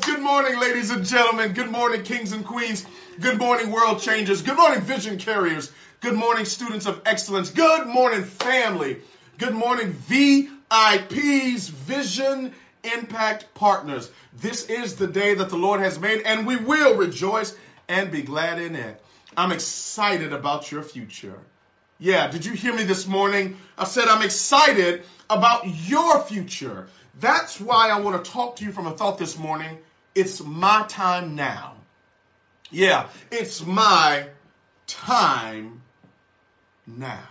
Good morning, ladies and gentlemen. Good morning, kings and queens. Good morning, world changers. Good morning, vision carriers. Good morning, students of excellence. Good morning, family. Good morning, VIPs, Vision Impact Partners. This is the day that the Lord has made, and we will rejoice and be glad in it. I'm excited about your future. Yeah, did you hear me this morning? I said I'm excited about your future. That's why I want to talk to you from a thought this morning. It's my time now. Yeah, it's my time now.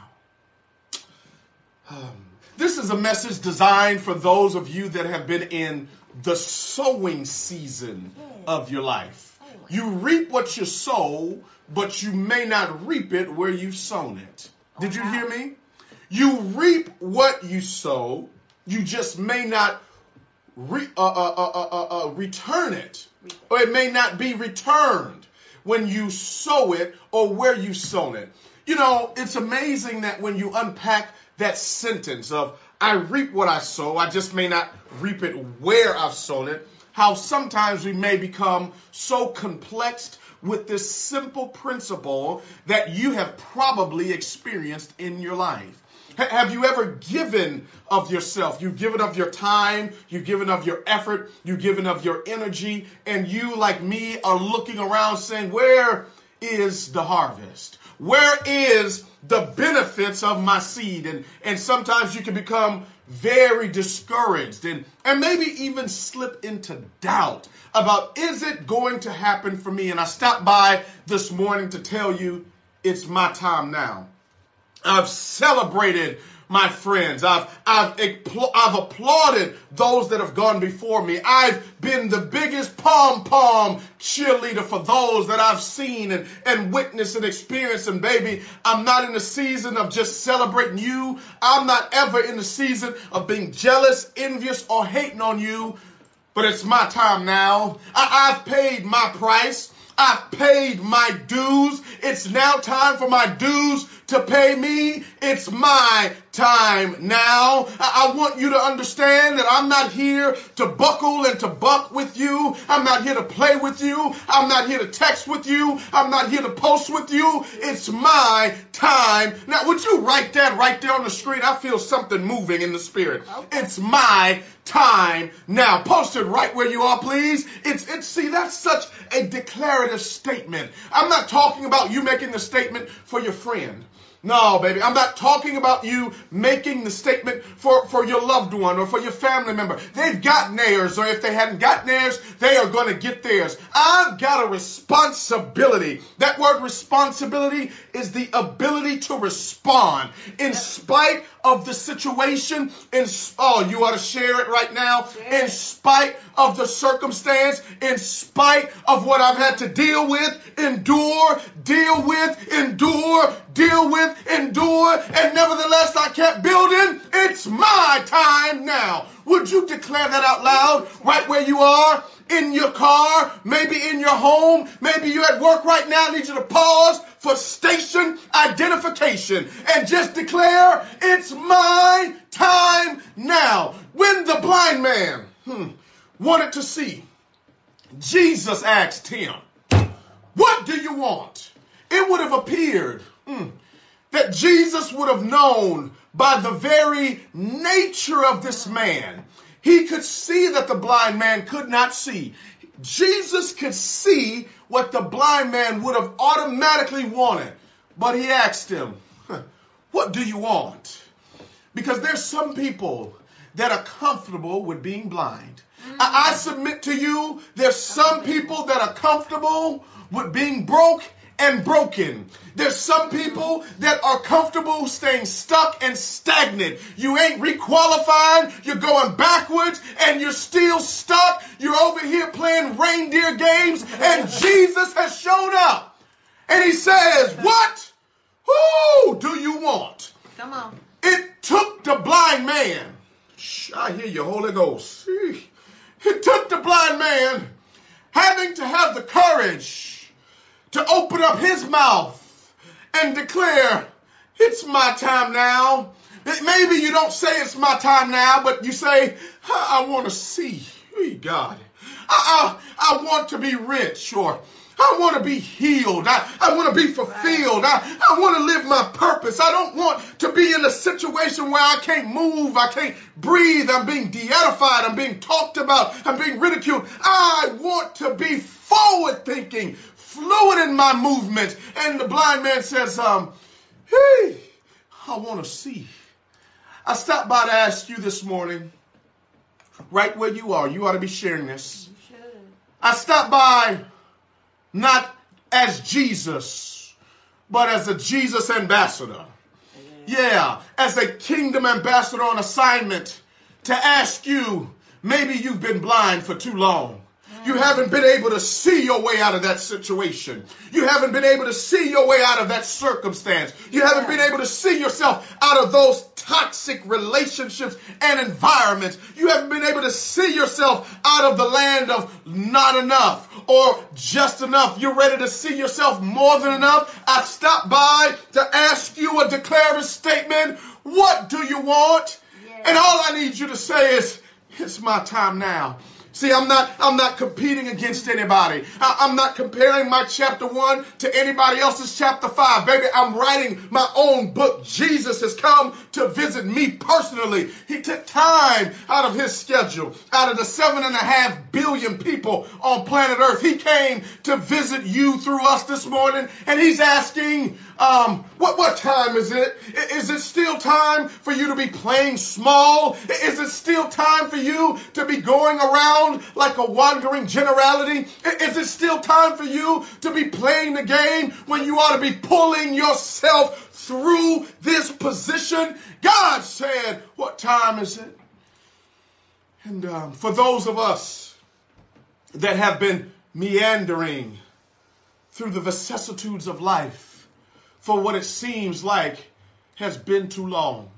Um, this is a message designed for those of you that have been in the sowing season of your life. You reap what you sow, but you may not reap it where you've sown it. Did you hear me? You reap what you sow, you just may not re, uh, uh, uh, return it, or it may not be returned when you sow it or where you sown it. You know, it's amazing that when you unpack that sentence of I reap what I sow, I just may not reap it where I've sown it, how sometimes we may become so complexed with this simple principle that you have probably experienced in your life. Have you ever given of yourself? You've given of your time, you've given of your effort, you've given of your energy, and you, like me, are looking around saying, Where is the harvest? Where is the benefits of my seed? And, and sometimes you can become very discouraged and, and maybe even slip into doubt about is it going to happen for me? And I stopped by this morning to tell you it's my time now. I've celebrated my friends. I've, I've, I've applauded those that have gone before me. I've been the biggest pom pom cheerleader for those that I've seen and, and witnessed and experienced. And baby, I'm not in the season of just celebrating you. I'm not ever in the season of being jealous, envious, or hating on you. But it's my time now. I, I've paid my price. I've paid my dues. It's now time for my dues to pay me. It's my time now. I, want you to understand that I'm not here to buckle and to buck with you. I'm not here to play with you. I'm not here to text with you. I'm not here to post with you. It's my time. Now, would you write that right there on the screen? I feel something moving in the spirit. Okay. It's my time now. Post it right where you are, please. It's, it's, see, that's such a declarative statement. I'm not talking about you making the statement for your friend. No, baby. I'm not talking about you making the statement for, for your loved one or for your family member. They've got theirs, or if they hadn't got theirs, they are going to get theirs. I've got a responsibility. That word responsibility is the ability to respond in spite of the situation. In, oh, you ought to share it right now. In spite of the circumstance, in spite of what I've had to deal with, endure, deal with, endure, deal with, endure, and nevertheless I kept building. It's my time now. Would you declare that out loud right where you are? In your car, maybe in your home, maybe you're at work right now. I need you to pause for station identification and just declare, it's my time now. When the blind man hmm, wanted to see, Jesus asked him, what do you want? It would have appeared Mm. That Jesus would have known by the very nature of this man. He could see that the blind man could not see. Jesus could see what the blind man would have automatically wanted. But he asked him, What do you want? Because there's some people that are comfortable with being blind. I, I submit to you, there's some people that are comfortable with being broke and broken. There's some people that are comfortable staying stuck and stagnant. You ain't requalified, you're going backwards, and you're still stuck. You're over here playing reindeer games, and Jesus has shown up. And he says, What? Who do you want? Come on. It took the blind man. I hear you, Holy Ghost. It took the blind man having to have the courage to open up his mouth and declare, it's my time now. Maybe you don't say it's my time now, but you say, I want to see. God. I, I, I want to be rich or I want to be healed. I, I want to be fulfilled. I, I want to live my purpose. I don't want to be in a situation where I can't move. I can't breathe. I'm being de-edified. I'm being talked about. I'm being ridiculed. I want to be forward thinking, fluid in my movement. And the blind man says, um, hey, I want to see. I stopped by to ask you this morning, right where you are. You ought to be sharing this. I stopped by not as Jesus, but as a Jesus ambassador. Yeah, as a kingdom ambassador on assignment to ask you, maybe you've been blind for too long. You haven't been able to see your way out of that situation. You haven't been able to see your way out of that circumstance. You haven't been able to see yourself out of those toxic relationships and environments. You haven't been able to see yourself out of the land of not enough or just enough. You're ready to see yourself more than enough. I stopped by to ask you a declarative statement. What do you want? And all I need you to say is, it's my time now. See, I'm not, I'm not competing against anybody. I, am not comparing my chapter one to anybody else's chapter five. Baby, I'm writing my own book. Jesus has come to visit me personally. He took time out of his schedule, out of the seven and a half billion people on planet earth. He came to visit you through us this morning and he's asking, um, what, what time is it? Is it still time for you to be playing small? Is it still time for you to be going around like a wandering generality? Is it still time for you to be playing the game when you ought to be pulling yourself through this position? God said, what time is it? And um, for those of us that have been meandering through the vicissitudes of life, for what it seems like has been too long.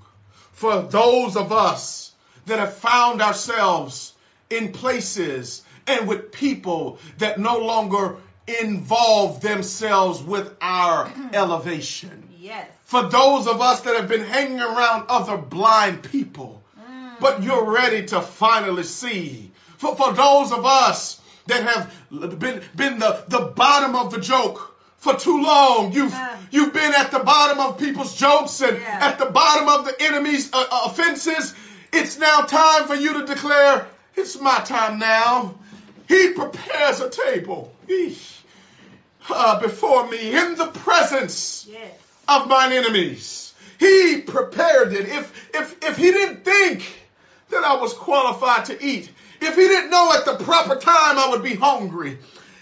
For those of us that have found ourselves in places and with people that no longer involve themselves with our elevation. Yes. For those of us that have been hanging around other blind people, mm. but you're ready to finally see. For, for those of us that have been, been the, the bottom of the joke, for too long. You've yeah. you've been at the bottom of people's jokes and yeah. at the bottom of the enemy's uh, uh, offenses. It's now time for you to declare, it's my time now. He prepares a table uh, before me in the presence yes. of mine enemies. He prepared it. If if if he didn't think that I was qualified to eat, if he didn't know at the proper time I would be hungry,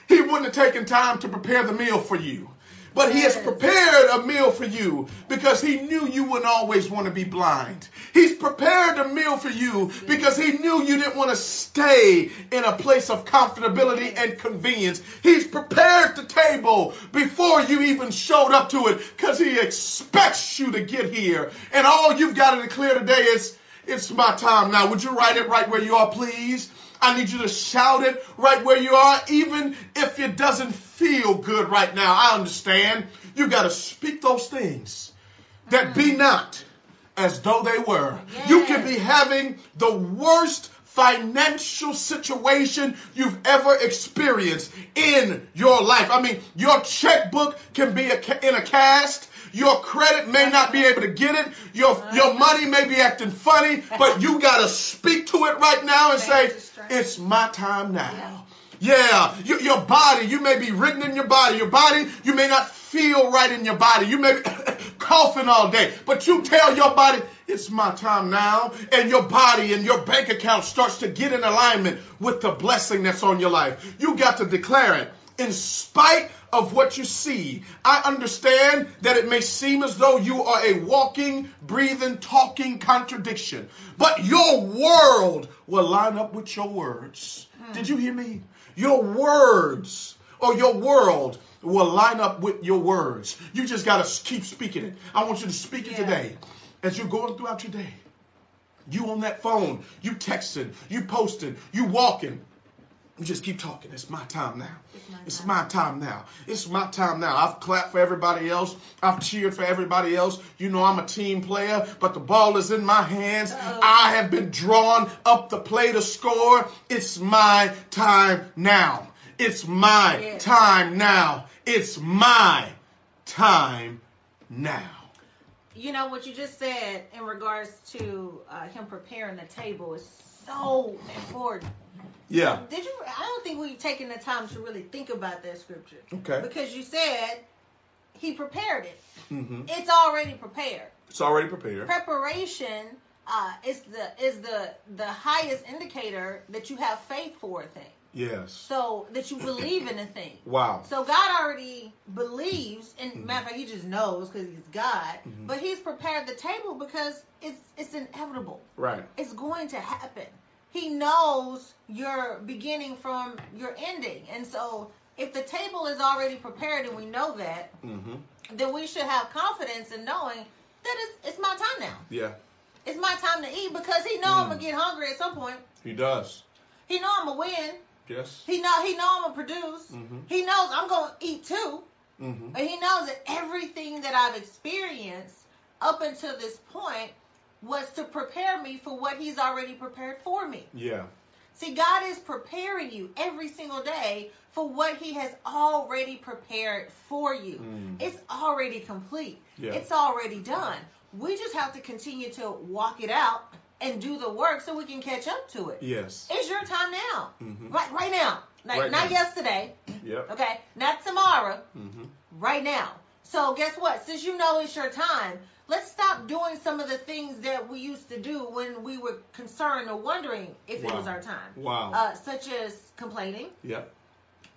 he wouldn't have taken time to prepare the meal for you. But he has prepared a meal for you because he knew you wouldn't always want to be blind. He's prepared a meal for you because he knew you didn't want to stay in a place of comfortability and convenience. He's prepared the table before you even showed up to it because he expects you to get here. And all you've got to declare today is, it's my time now. Would you write it right where you are, please? I need you to shout it right where you are, even if it doesn't feel good right now. I understand. You got to speak those things that be mm. not as though they were. Yes. You can be having the worst financial situation you've ever experienced in your life. I mean, your checkbook can be in a cast. Your credit may not be able to get it. Your, your money may be acting funny, but you got to speak to it right now and say, it's my time now. Yeah, your, your body, you may be written in your body. Your body, you may not feel right in your body. You may coughing all day, but you tell your body, it's my time now. And your body and your bank account starts to get in alignment with the blessing that's on your life. You got to declare it in spite of what you see. I understand that it may seem as though you are a walking, breathing, talking contradiction, but your world will line up with your words. Hmm. Did you hear me? Your words or your world will line up with your words. You just got to keep speaking it. I want you to speak it yeah. today as you're going throughout your day. You on that phone, you texting, you posting, you walking, You just keep talking. It's my time now. It's my It's time. my time now. It's my time now. I've clapped for everybody else. I've cheered for everybody else. You know I'm a team player, but the ball is in my hands. Uh-oh. I have been drawn up the play to score. It's my time now. It's my time now. It's my time now. You know what you just said in regards to uh, him preparing the table is so important. Yeah. Did you? I don't think we've taken the time to really think about that scripture Okay. because you said he prepared it. hmm It's already prepared. It's already prepared. Preparation uh, is the is the the highest indicator that you have faith for a thing. Yes. So that you believe in a thing. Wow. So God already believes, and Mhm. matter of fact, He just knows because He's God. Mhm. But He's prepared the table because it's it's inevitable. Right. It's going to happen. He knows your beginning from your ending, and so if the table is already prepared and we know that, hmm then we should have confidence in knowing that it's it's my time now. Yeah. It's my time to eat because He know I'm Mm. gonna get hungry at some point. He does. He know I'm gonna win. Yes. He know He know I'm gonna produce. hmm He knows I'm gonna eat too. hmm And he knows that everything that I've experienced up until this point was to prepare me for what he's already prepared for me. Yeah. See, God is preparing you every single day for what he has already prepared for you. Mm. It's already complete. Yeah. It's already done. We just have to continue to walk it out and do the work so we can catch up to it. Yes. It's your time now. hmm Right right now. Like, Right not now. yesterday, Yep. okay? Not tomorrow, Mm-hmm. right now. So guess what? Since you know it's your time, let's stop doing some of the things that we used to do when we were concerned or wondering if it was our time. Wow. Uh, such as complaining, yep.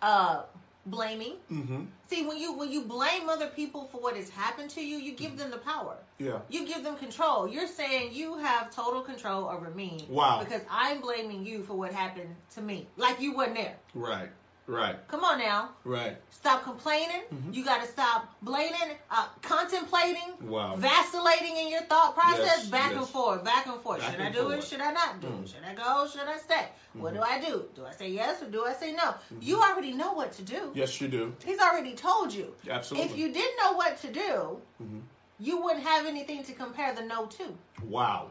uh, blaming. Mm-hmm. See, when you when you blame other people for what has happened to you, you give them the power. Yeah. You give them control. You're saying you have total control over me. Wow. Because I'm blaming you for what happened to me. Like you weren't there. Right. Right. Come on now. Right. Stop complaining. Mhm. You got to stop blaming, uh, contemplating, Wow. vacillating in your thought process, Yes, back yes. and forth, back and forth. Back should I do forth. it? Should I not do Mm. it? Should I go? Should I stay? What Mhm. do I do? Do I say yes or do I say no? Mm-hmm. You already know what to do. Yes, you do. He's already told you. Absolutely. If you didn't know what to do, Mhm. You wouldn't have anything to compare the no to. Wow.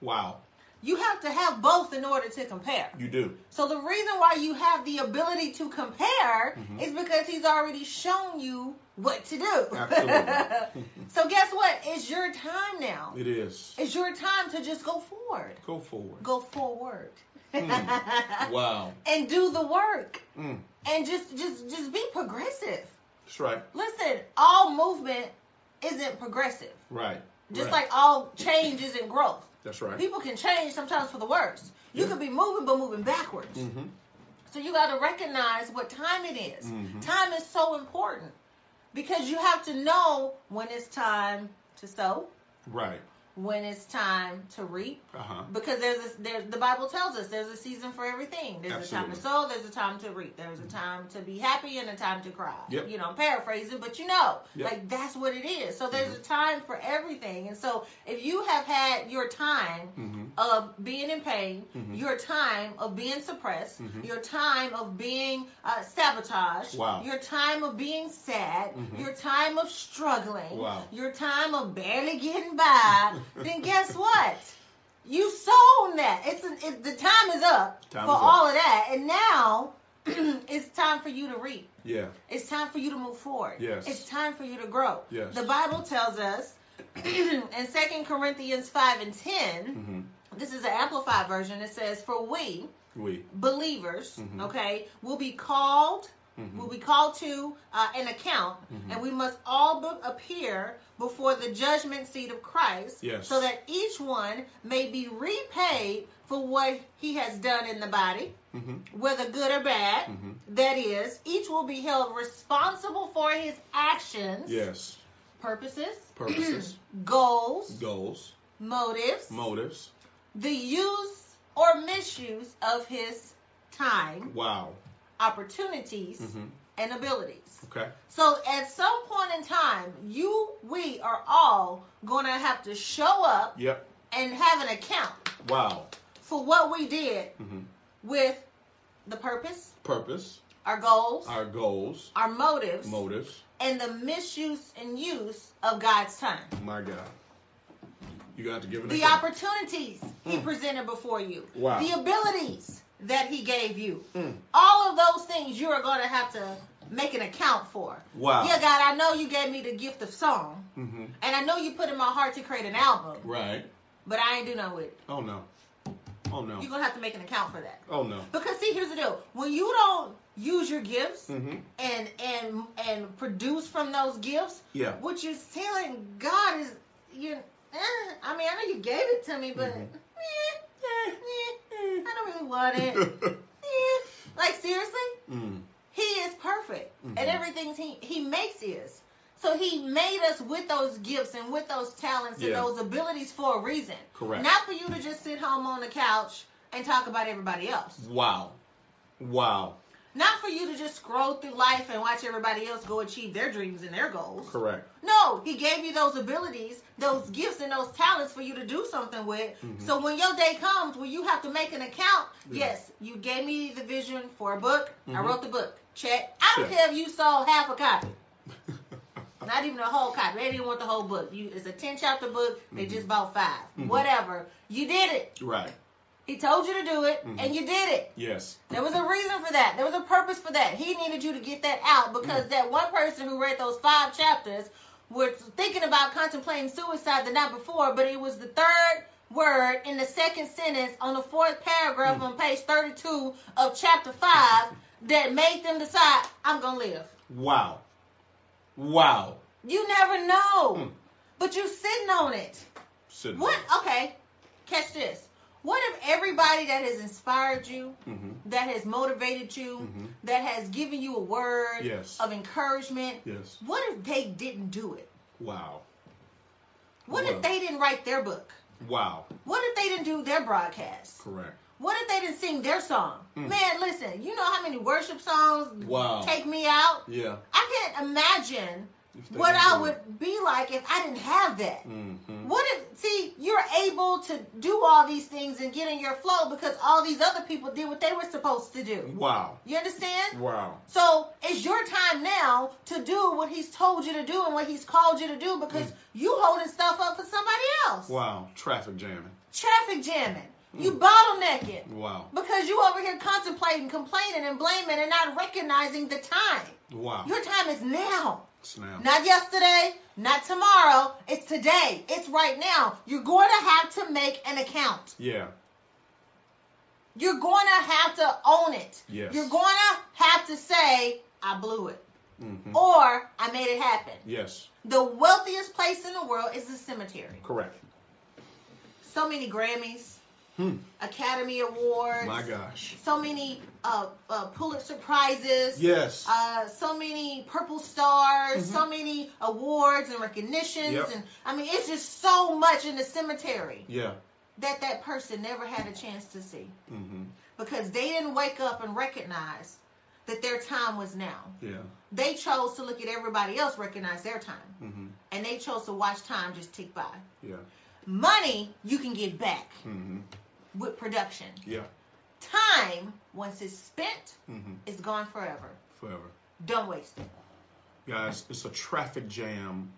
Wow. You have to have both in order to compare. You do. So the reason why you have the ability to compare Mhm. is because he's already shown you what to do. Absolutely. so guess what? It's your time now. It is. It's your time to just go forward. Go forward. Go forward. Mm. Wow. and do the work. Mm. And just just just be progressive. That's right. Listen, all movement isn't progressive. Right. Just right. like all change isn't growth. That's right. People can change sometimes for the worse. You Yeah. could be moving but moving backwards. hmm So you got to recognize what time it is. Mhm. Time is so important because you have to know when it's time to sow, Right. When it's time to reap. Uh huh. Because there's a, there, the Bible tells us there's a season for everything. There's a time to sow, there's a time to reap, there's a time to be happy and a time to cry. Yep. You know, I'm paraphrasing, but you know, Yep. like that's what it is. So there's Mhm. a time for everything. And so if you have had your time hmm of being in pain, Mhm. your time of being suppressed, Mhm. your time of being uh, sabotaged, Wow. your time of being sad, Mhm. your time of struggling, Wow. your time of barely getting by, then guess what? You sown that. It's, an, it, the time is up Time for is up. all of that, and now it's time for you to reap. Yeah. It's time for you to move forward. Yes. It's time for you to grow. Yes. The Bible tells us in 2 Corinthians 5 and 10, hmm this is an amplified version. It says, For we, We. believers, Mhm. okay, will be called, hmm will be called to uh, an account, Mhm. and we must all be- appear before the judgment seat of Christ, Yes. so that each one may be repaid for what he has done in the body, hmm whether good or bad. hmm That is, each will be held responsible for his actions, Yes. purposes, Purposes. goals, Goals. motives, Motives. the use or misuse of his time, Wow. Opportunities, hmm and abilities. Okay. So at some point in time, you, we are all going to have to show up Yep. and have an account Wow. for what we did hmm with the purpose, purpose, our goals, our goals, our motives, motives. and the misuse and use of God's time. My God. You got to give an The account. opportunities He Mm. presented before you. Wow. The abilities that He gave you. Mm. All of those things you are going to have to make an account for. Wow. Yeah, God, I know you gave me the gift of song, hmm and I know you put in my heart to create an album, Right. but I ain't do nothing with it. Oh no. Oh no. You're going to have to make an account for that. Oh no. Because see, here's the deal: when you don't use your gifts hmm and and and produce from those gifts, Yeah. what you're telling God is you. Eh, I mean, I know you gave it to me, but eh, eh, I don't really want it. Like seriously, mm. He is perfect, Mhm. and everything he He makes is. So He made us with those gifts and with those talents and those abilities for a reason. Correct. Not for you to just sit home on the couch and talk about everybody else. Wow. Wow. Not for you to just scroll through life and watch everybody else go achieve their dreams and their goals. Correct. No, he gave you those abilities, those gifts, and those talents for you to do something with. Mhm. So when your day comes where you have to make an account, Yeah. yes, you gave me the vision for a book. I Mhm. wrote the book. Check. I don't Check. care if you sold half a copy. Not even a whole copy. They didn't want the whole book. You, it's a ten chapter book. They Mhm. just bought 5 Mhm. Whatever. You did it. right. He told you to do it, Mhm. and you did it. Yes. There was a reason for that. There was a purpose for that. He needed you to get that out because Mm. that one person who read those five chapters was thinking about contemplating suicide the night before, but it was the third word in the second sentence on the fourth paragraph Mm. on page 32 of chapter 5 that made them decide, I'm going to live. Wow. Wow. You never know. Mm. But you're sitting on it. Sit What? Okay, catch this. What if everybody that has inspired you, hmm that has motivated you, hmm that has given you a word Yes. of encouragement, Yes. what if they didn't do it? Wow. What Well. if they didn't write their book? Wow. What if they didn't do their broadcast? Correct. What if they didn't sing their song? Mm. Man, listen, you know how many worship songs Wow. take me out? Yeah. I can't imagine what I do it. would be like if I didn't have that. Mhm. What if, see, you're able to do all these things and get in your flow because all these other people did what they were supposed to do. Wow. You understand? Wow. So it's your time now to do what he's told you to do and what he's called you to do because you holding stuff up for somebody else. Wow. Traffic jamming. Traffic jamming. You Mm. bottlenecking. Wow. Because you over here contemplating, complaining, and blaming and not recognizing the time. Wow. Your time is now. Snap. Not yesterday, not tomorrow. It's today. It's right now. You're going to have to make an account. Yeah. You're going to have to own it. Yes. You're going to have to say, I blew it. hmm Or I made it happen. Yes. The wealthiest place in the world is the cemetery. Correct. So many Grammys, Hmm. Academy Awards, My gosh. so many uh, uh, Pulitzer Prizes, Yes. uh, so many Purple Stars, Mhm. so many awards and recognitions, Yep. and I mean it's just so much in the cemetery yeah. that that person never had a chance to see hmm because they didn't wake up and recognize that their time was now. Yeah. They chose to look at everybody else recognize their time, hmm and they chose to watch time just tick by. Yeah. Money you can get back hmm with production. Yeah. Time, once it's spent, hmm is gone forever. Forever. Don't waste it. Guys, it's a traffic jam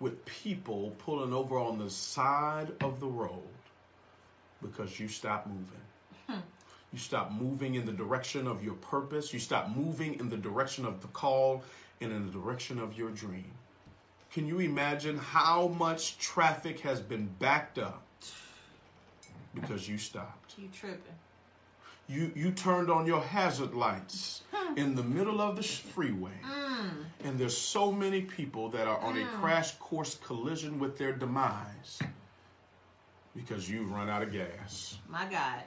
with people pulling over on the side of the road because you stop moving. Hmm. You stop moving in the direction of your purpose. You stop moving in the direction of the call and in the direction of your dream. Can you imagine how much traffic has been backed up because you stopped? You tripping. You you turned on your hazard lights in the middle of the freeway. Mm. And there's so many people that are on a Mm. crash course collision with their demise because you've run out of gas. My God.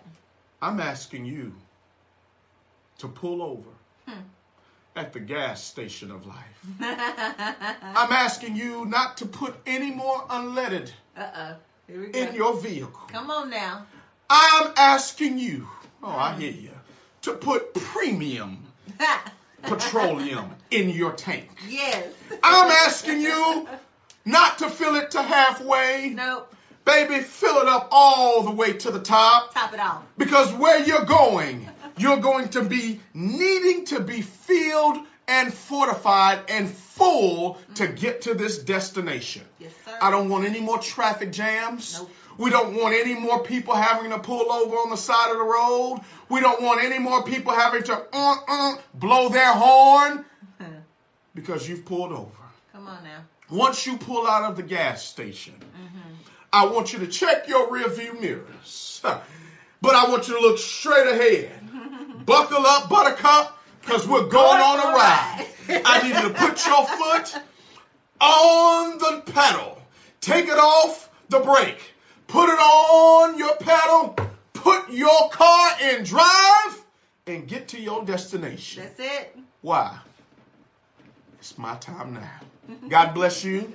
I'm asking you to pull over Hmm. at the gas station of life. I'm asking you not to put any more unleaded oh. Here we go. in your vehicle. Come on now. I'm asking you, oh, I hear you, to put premium petroleum in your tank. yes. I'm asking you not to fill it to halfway. Nope. Baby, fill it up all the way to the top Top it off. because where you're going, you're going to be needing to be filled and fortified and full to get to this destination. Yes, sir. I don't want any more traffic jams. Nope. We don't want any more people having to pull over on the side of the road. We don't want any more people having to uh, uh, blow their horn because you've pulled over. Come on now. Once you pull out of the gas station, I want you to check your rear view mirrors. But I want you to look straight ahead. Buckle up, buttercup, because we're going on a ride. I need you to put your foot on the pedal. Take it off the brake. Put it on your pedal. Put your car in drive and get to your destination. That's it. Why? It's my time now. God bless you.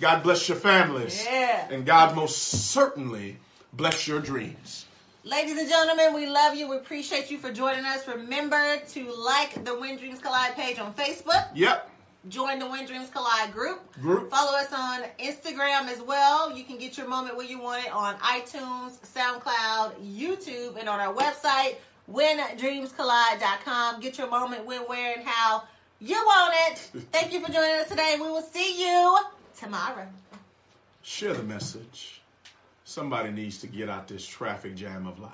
God bless your families. Yeah. And God most certainly bless your dreams. Ladies and gentlemen, we love you. We appreciate you for joining us. Remember to like the When Dreams Collide page on Facebook. Yep. Join the When Dreams Collide group. Group. Follow us on Instagram as well. You can get your moment where you want it on iTunes, SoundCloud, YouTube, and on our website, whendreamscollide.com. Get your moment when, where, and how you want it. Thank you for joining us today. We will see you tomorrow. Share the message. Somebody needs to get out this traffic jam of life.